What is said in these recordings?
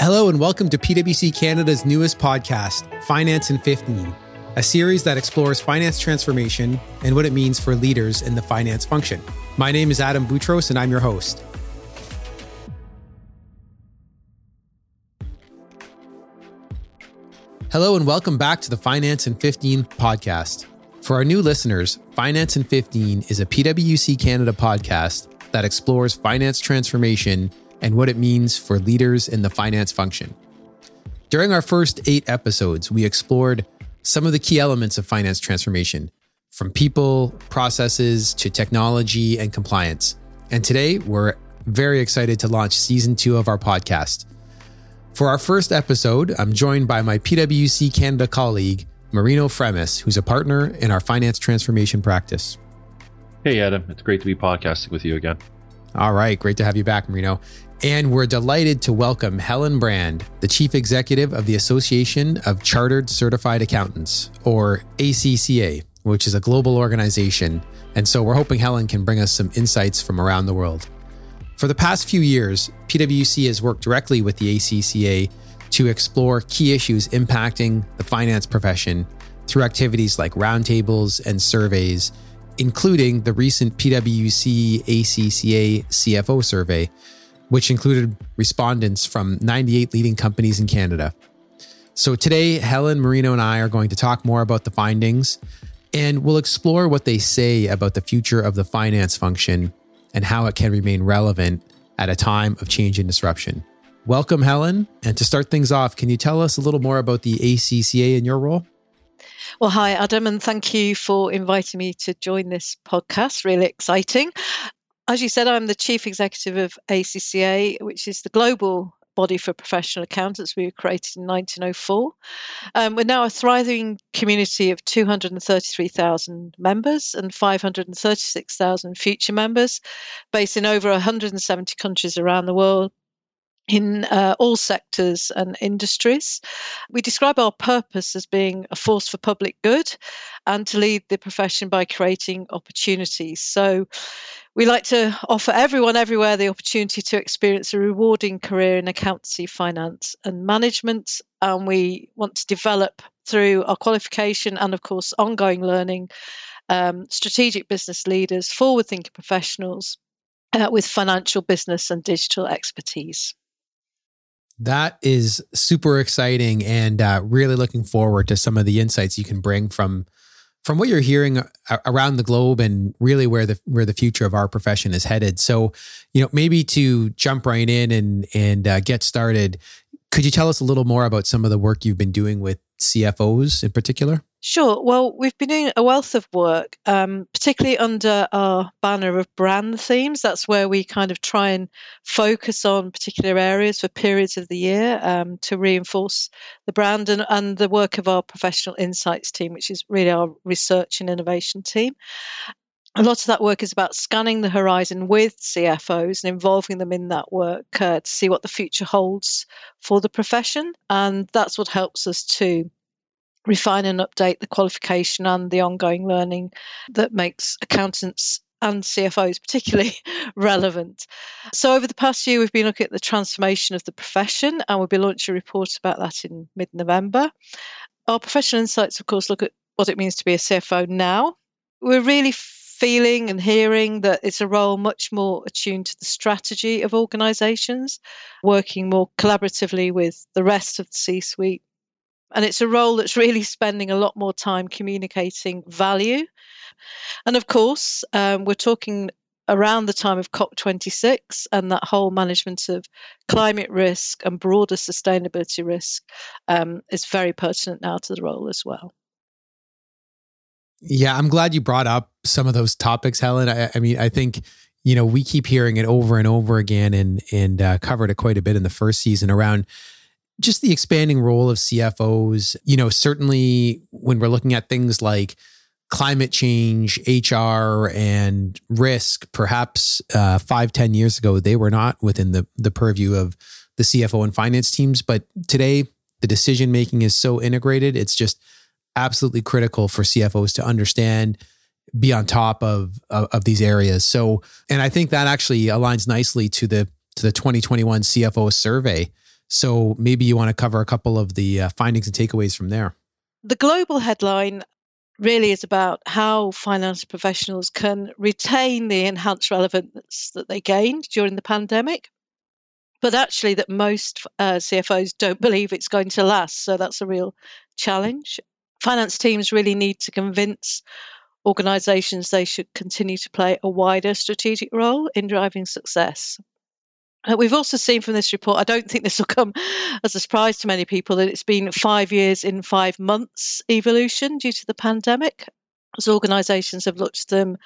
Hello, and welcome to PwC Canada's newest podcast, Finance in 15, a series that explores finance transformation and what it means for leaders in the finance function. My name is Adam Boutros, and I'm your host. Hello, and welcome back to the Finance in 15 podcast. For our new listeners, Finance in 15 is a PwC Canada podcast that explores finance transformation and what it means for leaders in the finance function. During our first eight episodes, we explored some of the key elements of finance transformation, from people, processes to technology and compliance. And today, we're very excited to launch season two of our podcast. For our first episode, I'm joined by my PwC Canada colleague, Marino Fremis, who's a partner in our finance transformation practice. Hey, Adam. It's great to be podcasting with you again. All right. Great to have you back, Marino. And we're delighted to welcome Helen Brand, the Chief Executive of the Association of Chartered Certified Accountants, or ACCA, which is a global organization. And so we're hoping Helen can bring us some insights from around the world. For the past few years, PwC has worked directly with the ACCA to explore key issues impacting the finance profession through activities like roundtables and surveys, including the recent PwC ACCA CFO survey, which included respondents from 98 leading companies in Canada. So today, Helen Marino and I are going to talk more about the findings and we'll explore what they say about the future of the finance function and how it can remain relevant at a time of change and disruption. Welcome, Helen. And to start things off, can you tell us a little more about the ACCA and your role? Well, hi, Adam, and thank you for inviting me to join this podcast. Really exciting. As you said, I'm the chief executive of ACCA, which is the global body for professional accountants. We were created in 1904. Um, we're now a thriving community of 233,000 members and 536,000 future members, based in over 170 countries around the world, in uh, all sectors and industries. We describe our purpose as being a force for public good and to lead the profession by creating opportunities. So, we like to offer everyone everywhere the opportunity to experience a rewarding career in accountancy, finance, and management. And we want to develop through our qualification and, of course, ongoing learning um, strategic business leaders, forward thinking professionals uh, with financial, business, and digital expertise. That is super exciting and uh, really looking forward to some of the insights you can bring from from what you're hearing around the globe and really where the where the future of our profession is headed. So, you know, maybe to jump right in and and uh, get started, could you tell us a little more about some of the work you've been doing with CFOs in particular? Sure. Well, we've been doing a wealth of work, um, particularly under our banner of brand themes. That's where we kind of try and focus on particular areas for periods of the year um, to reinforce the brand and, and the work of our professional insights team, which is really our research and innovation team. A lot of that work is about scanning the horizon with CFOs and involving them in that work uh, to see what the future holds for the profession. And that's what helps us to refine and update the qualification and the ongoing learning that makes accountants and CFOs particularly relevant. So, over the past year, we've been looking at the transformation of the profession, and we'll be launching a report about that in mid November. Our professional insights, of course, look at what it means to be a CFO now. We're really feeling and hearing that it's a role much more attuned to the strategy of organisations, working more collaboratively with the rest of the C suite and it's a role that's really spending a lot more time communicating value. And of course, um, we're talking around the time of COP26 and that whole management of climate risk and broader sustainability risk um, is very pertinent now to the role as well. Yeah, I'm glad you brought up some of those topics, Helen. I, I mean, I think you know we keep hearing it over and over again, and and uh, covered it quite a bit in the first season around just the expanding role of CFOs, you know, certainly when we're looking at things like climate change, HR, and risk, perhaps uh, five, ten years ago, they were not within the, the purview of the CFO and finance teams. But today, the decision making is so integrated, it's just absolutely critical for CFOs to understand be on top of, of, of these areas. So, and I think that actually aligns nicely to the to the 2021 CFO survey So maybe you want to cover a couple of the uh, findings and takeaways from there. The global headline really is about how finance professionals can retain the enhanced relevance that they gained during the pandemic. But actually, that most uh, CFOs don't believe it's going to last. So that's a real challenge. Finance teams really need to convince organizations they should continue to play a wider strategic role in driving success. Uh, we've also seen from this report, I don't think this will come as a surprise to many people, that it's been five years in five months evolution due to the pandemic, as organisations have looked to them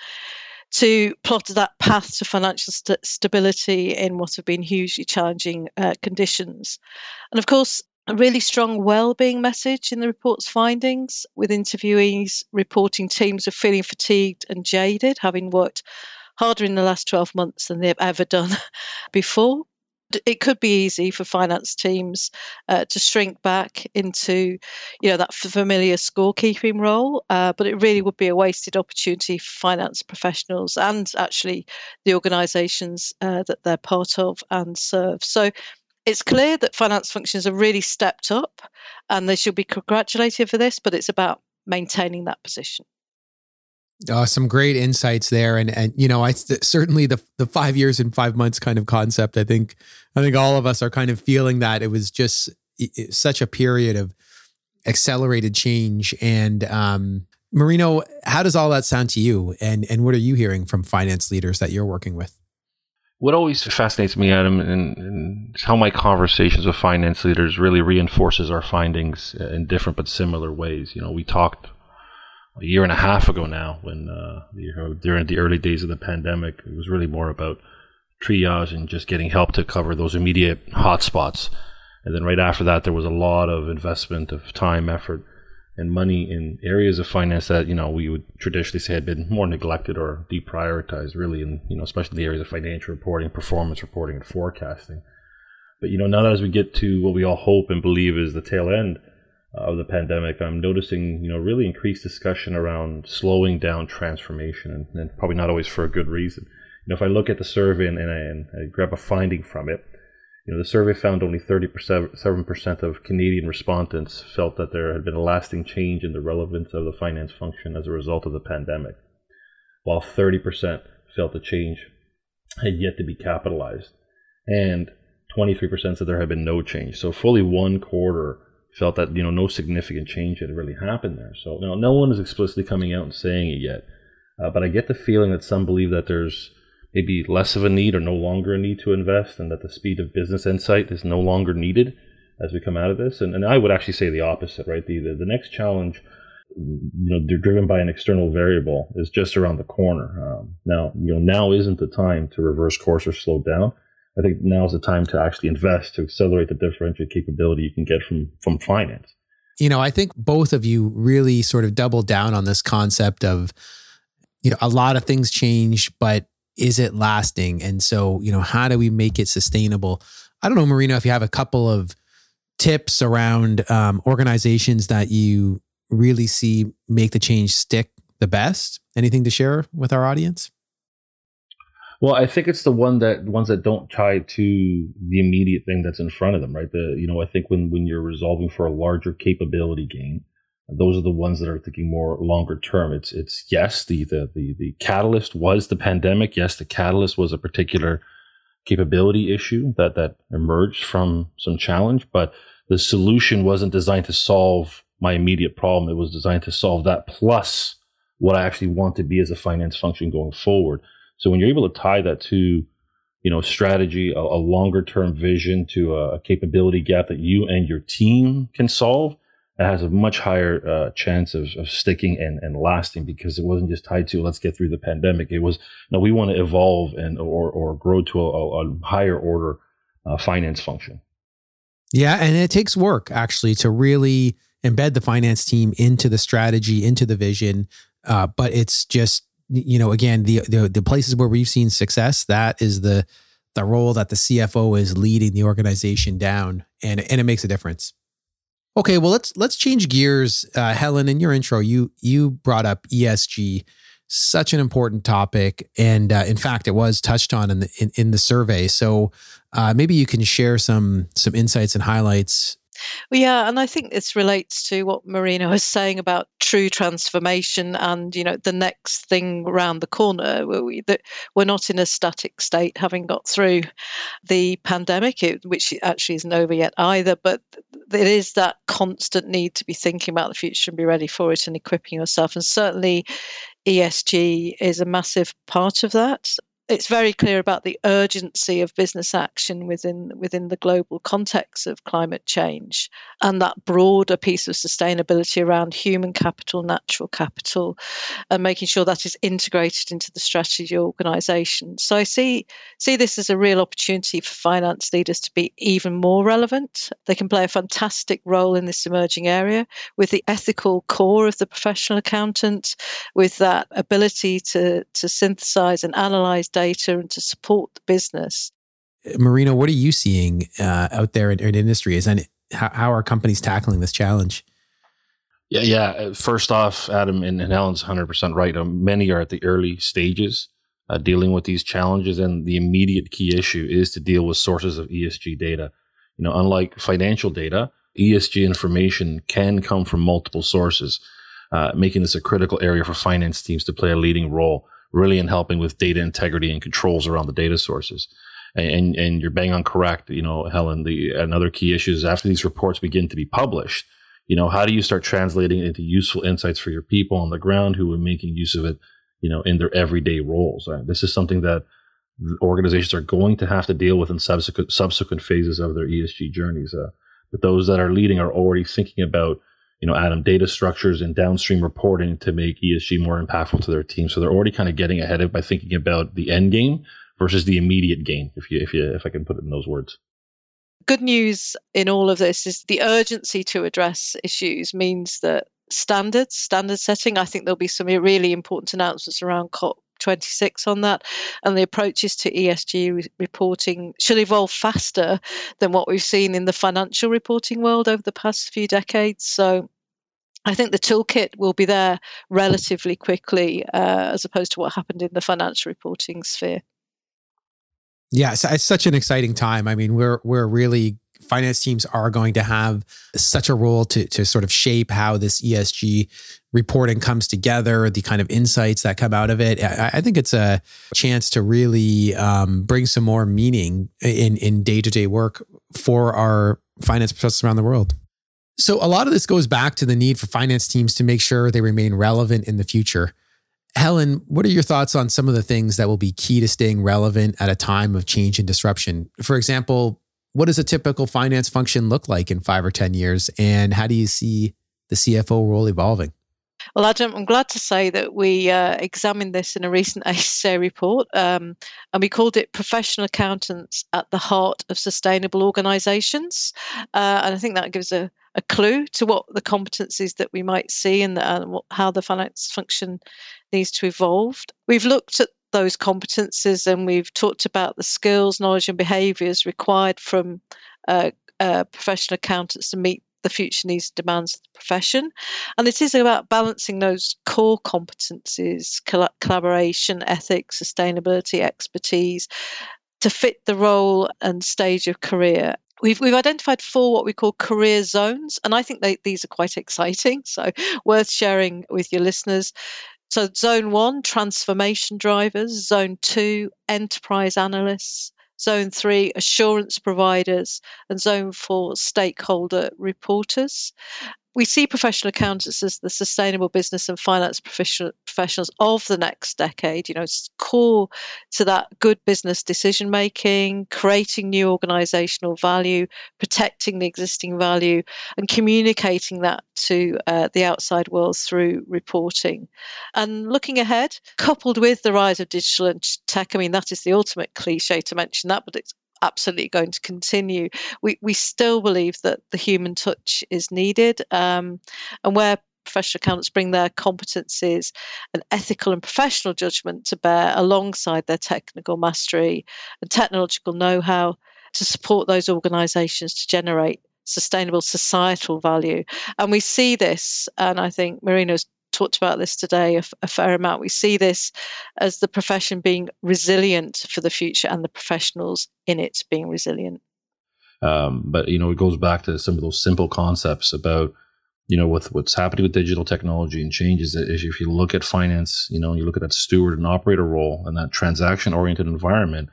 to plot that path to financial st- stability in what have been hugely challenging uh, conditions. And of course, a really strong well-being message in the report's findings, with interviewees reporting teams are feeling fatigued and jaded, having worked harder in the last 12 months than they've ever done before. It could be easy for finance teams uh, to shrink back into, you know, that familiar scorekeeping role, uh, but it really would be a wasted opportunity for finance professionals and actually the organisations uh, that they're part of and serve. So it's clear that finance functions have really stepped up, and they should be congratulated for this. But it's about maintaining that position. Uh, some great insights there, and and you know, I certainly the the five years and five months kind of concept. I think I think all of us are kind of feeling that it was just it, such a period of accelerated change. And um, Marino, how does all that sound to you? And and what are you hearing from finance leaders that you're working with? What always fascinates me, Adam, and, and how my conversations with finance leaders really reinforces our findings in different but similar ways. You know, we talked a year and a half ago now, when uh, during the early days of the pandemic, it was really more about triage and just getting help to cover those immediate hotspots. And then right after that, there was a lot of investment of time, effort, and money in areas of finance that you know we would traditionally say had been more neglected or deprioritized, really, in you know especially the areas of financial reporting, performance reporting, and forecasting. But you know now that as we get to what we all hope and believe is the tail end of the pandemic, I'm noticing, you know, really increased discussion around slowing down transformation, and, and probably not always for a good reason. You know, if I look at the survey and, and, I, and I grab a finding from it, you know, the survey found only 37% of Canadian respondents felt that there had been a lasting change in the relevance of the finance function as a result of the pandemic, while 30% felt the change had yet to be capitalized, and 23% said there had been no change. So fully one quarter felt that you know no significant change had really happened there. So now no one is explicitly coming out and saying it yet, uh, but I get the feeling that some believe that there's maybe less of a need or no longer a need to invest, and that the speed of business insight is no longer needed as we come out of this. And, and I would actually say the opposite, right? The, the, the next challenge, you know, they're driven by an external variable is just around the corner. Um, now, you know, now isn't the time to reverse course or slow down. I think now is the time to actually invest to accelerate the differentiated capability you can get from from finance. You know, I think both of you really sort of doubled down on this concept of, you know, a lot of things change, but is it lasting? And so, you know, how do we make it sustainable? I don't know, Marino, if you have a couple of tips around um, organizations that you really see make the change stick the best. Anything to share with our audience? Well, I think it's the one that ones that don't tie to the immediate thing that's in front of them, right? The you know, I think when when you're resolving for a larger capability gain, those are the ones that are thinking more longer term. It's it's yes, the the the, the catalyst was the pandemic. Yes, the catalyst was a particular capability issue that that emerged from some challenge, but the solution wasn't designed to solve my immediate problem. It was designed to solve that plus what I actually want to be as a finance function going forward. So when you're able to tie that to, you know, strategy, a, a longer term vision to a, a, capability gap that you and your team can solve, it has a much higher uh, chance of, of sticking and, and lasting because it wasn't just tied to let's get through the pandemic. It was no, we want to evolve and or or grow to a, a higher order uh, finance function. Yeah, and it takes work actually to really embed the finance team into the strategy, into the vision. Uh, but it's just you know, again, the, the the places where we've seen success, that is the the role that the CFO is leading the organization down, and and it makes a difference. Okay, well let's let's change gears, uh, Helen. In your intro, you you brought up ESG. such an important topic, and uh, in fact, it was touched on in the in, in the survey. So uh, maybe you can share some some insights and highlights well, yeah, and I think this relates to what Marina was saying about true transformation and you know the next thing around the corner. We, that we're not in a static state, having got through the pandemic, which actually isn't over yet either. But it is that constant need to be thinking about the future and be ready for it and equipping yourself. And certainly, ESG is a massive part of that it's very clear about the urgency of business action within within the global context of climate change and that broader piece of sustainability around human capital, natural capital, and making sure that is integrated into the strategy organisation. So I see see this as a real opportunity for finance leaders to be even more relevant. They can play a fantastic role in this emerging area with the ethical core of the professional accountant, with that ability to to synthesize and analyze data and to support the business. Marina, what are you seeing uh, out there in, in industry? Is and how, how are companies tackling this challenge? Yeah, yeah. Uh, first off, Adam and, and Helen's 100% right. Um, many are at the early stages uh, dealing with these challenges, and the immediate key issue is to deal with sources of ESG data. You know, unlike financial data, ESG information can come from multiple sources, uh, making this a critical area for finance teams to play a leading role really in helping with data integrity and controls around the data sources. And, and you're bang on correct, you know, Helen. The another key issue is after these reports begin to be published, you know, how do you start translating it into useful insights for your people on the ground who are making use of it, you know, in their everyday roles? Uh, this is something that organizations are going to have to deal with in subsequent subsequent phases of their ESG journeys. Uh, but those that are leading are already thinking about you know, Adam data structures and downstream reporting to make ESG more impactful to their team. So they're already kind of getting ahead of by thinking about the end game versus the immediate gain, if you if you if I can put it in those words. Good news in all of this is the urgency to address issues means that standards, standard setting, I think there'll be some really important announcements around COP 26 on that. And the approaches to ESG re- reporting should evolve faster than what we've seen in the financial reporting world over the past few decades. So I think the toolkit will be there relatively quickly, uh, as opposed to what happened in the financial reporting sphere. Yeah, it's, it's such an exciting time. I mean, we're we're really finance teams are going to have such a role to, to sort of shape how this ESG reporting comes together, the kind of insights that come out of it. I, I think it's a chance to really um, bring some more meaning in in day to day work for our finance professionals around the world. So a lot of this goes back to the need for finance teams to make sure they remain relevant in the future. Helen, what are your thoughts on some of the things that will be key to staying relevant at a time of change and disruption? For example, what does a typical finance function look like in five or 10 years? And how do you see the CFO role evolving? Well, Adam, I'm glad to say that we uh, examined this in a recent ACCA report, um, and we called it Professional Accountants at the Heart of Sustainable Organisations. Uh, and I think that gives a, a, clue to what the competencies that we might see and, what, how the finance function needs to evolve. We've looked at those competences and we've talked about the skills, knowledge, and behaviours required from uh, uh, professional accountants to meet the future needs and demands of the profession. And it is about balancing those core competencies, coll- collaboration, ethics, sustainability, expertise to fit the role and stage of career. We've, we've identified four what we call career zones, and I think they, these are quite exciting, so worth sharing with your listeners. So, zone one, transformation drivers, zone two, enterprise analysts, zone three, assurance providers, and zone four, stakeholder reporters we see professional accountants as the sustainable business and finance professional, professionals of the next decade. You know, it's core to that good business decision making, creating new organizational value, protecting the existing value, and communicating that to uh, the outside world through reporting. And looking ahead, coupled with the rise of digital and tech, I mean, that is the ultimate cliche to mention that, but it's absolutely going to continue. We we still believe that the human touch is needed, um, and where professional accountants bring their competencies and ethical and professional judgment to bear alongside their technical mastery and technological know-how to support those organisations to generate sustainable societal value. And we see this, and I think Marina's talked about this today a, a, fair amount. We see this as the profession being resilient for the future and the professionals in it being resilient. Um, but you know, it goes back to some of those simple concepts about you know with what's happening with digital technology and changes. If you look at finance, you know, you look at that steward and operator role and that transaction oriented environment,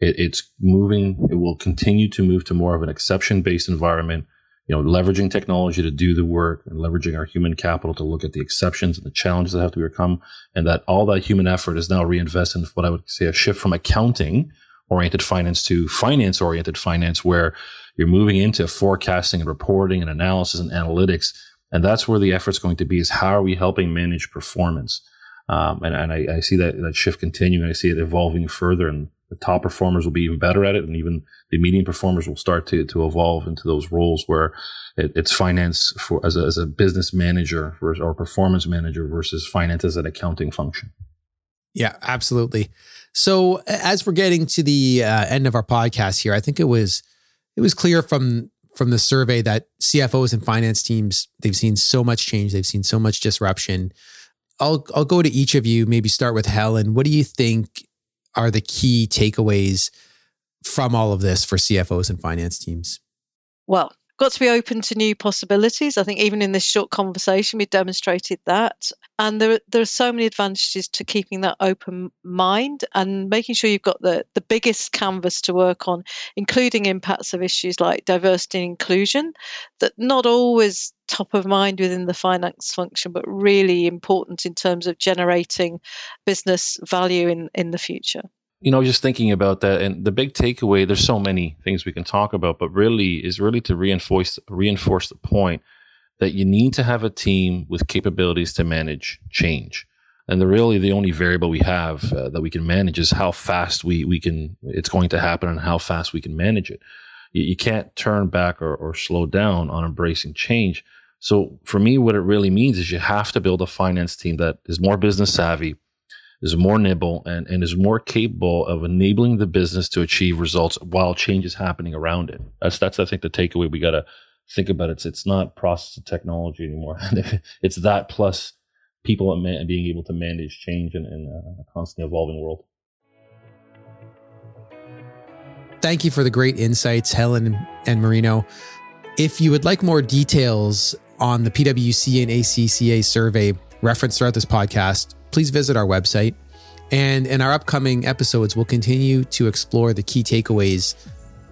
it, it's moving. It will continue to move to more of an exception based environment you know, leveraging technology to do the work and leveraging our human capital to look at the exceptions and the challenges that have to be overcome. And that all that human effort is now reinvested in what I would say a shift from accounting oriented finance to finance oriented finance, where you're moving into forecasting and reporting and analysis and analytics. And that's where the effort's going to be is how are we helping manage performance? Um, and, and I, I, see that, that shift continuing. I see it evolving further and the top performers will be even better at it, and even the medium performers will start to to evolve into those roles where it, it's finance for as a, as a business manager versus, or performance manager versus finance as an accounting function. Yeah, absolutely. So as we're getting to the uh, end of our podcast here, I think it was it was clear from from the survey that CFOs and finance teams they've seen so much change, they've seen so much disruption. I'll I'll go to each of you. Maybe start with Helen. What do you think are the key takeaways from all of this for CFOs and finance teams? Well, got to be open to new possibilities. I think even in this short conversation, we demonstrated that. And there, there are so many advantages to keeping that open mind and making sure you've got the, the biggest canvas to work on, including impacts of issues like diversity and inclusion, that not always top of mind within the finance function, but really important in terms of generating business value in, in the future you know, just thinking about that, and the big takeaway. There's so many things we can talk about, but really is really to reinforce reinforce the point that you need to have a team with capabilities to manage change. And the really the only variable we have uh, that we can manage is how fast we we can it's going to happen and how fast we can manage it. You, you can't turn back or, or slow down on embracing change. So for me, what it really means is you have to build a finance team that is more business savvy, is more nimble and, and is more capable of enabling the business to achieve results while change is happening around it. That's that's I think the takeaway we got to think about. It's it's not process of technology anymore. it's that plus people and being able to manage change in, in a constantly evolving world. Thank you for the great insights, Helen and Marino. If you would like more details on the PwC and ACCA survey referenced throughout this podcast, please visit our website. And in our upcoming episodes, we'll continue to explore the key takeaways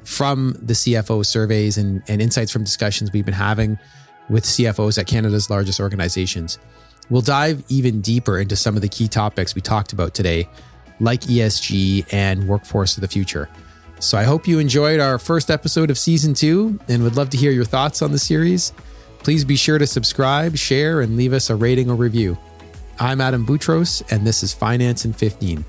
from the CFO surveys and, and insights from discussions we've been having with CFOs at Canada's largest organizations. We'll dive even deeper into some of the key topics we talked about today, like ESG and workforce of the future. So I hope you enjoyed our first episode of season two and would love to hear your thoughts on the series. Please be sure to subscribe, share, and leave us a rating or review. I'm Adam Boutros, and this is Finance in 15.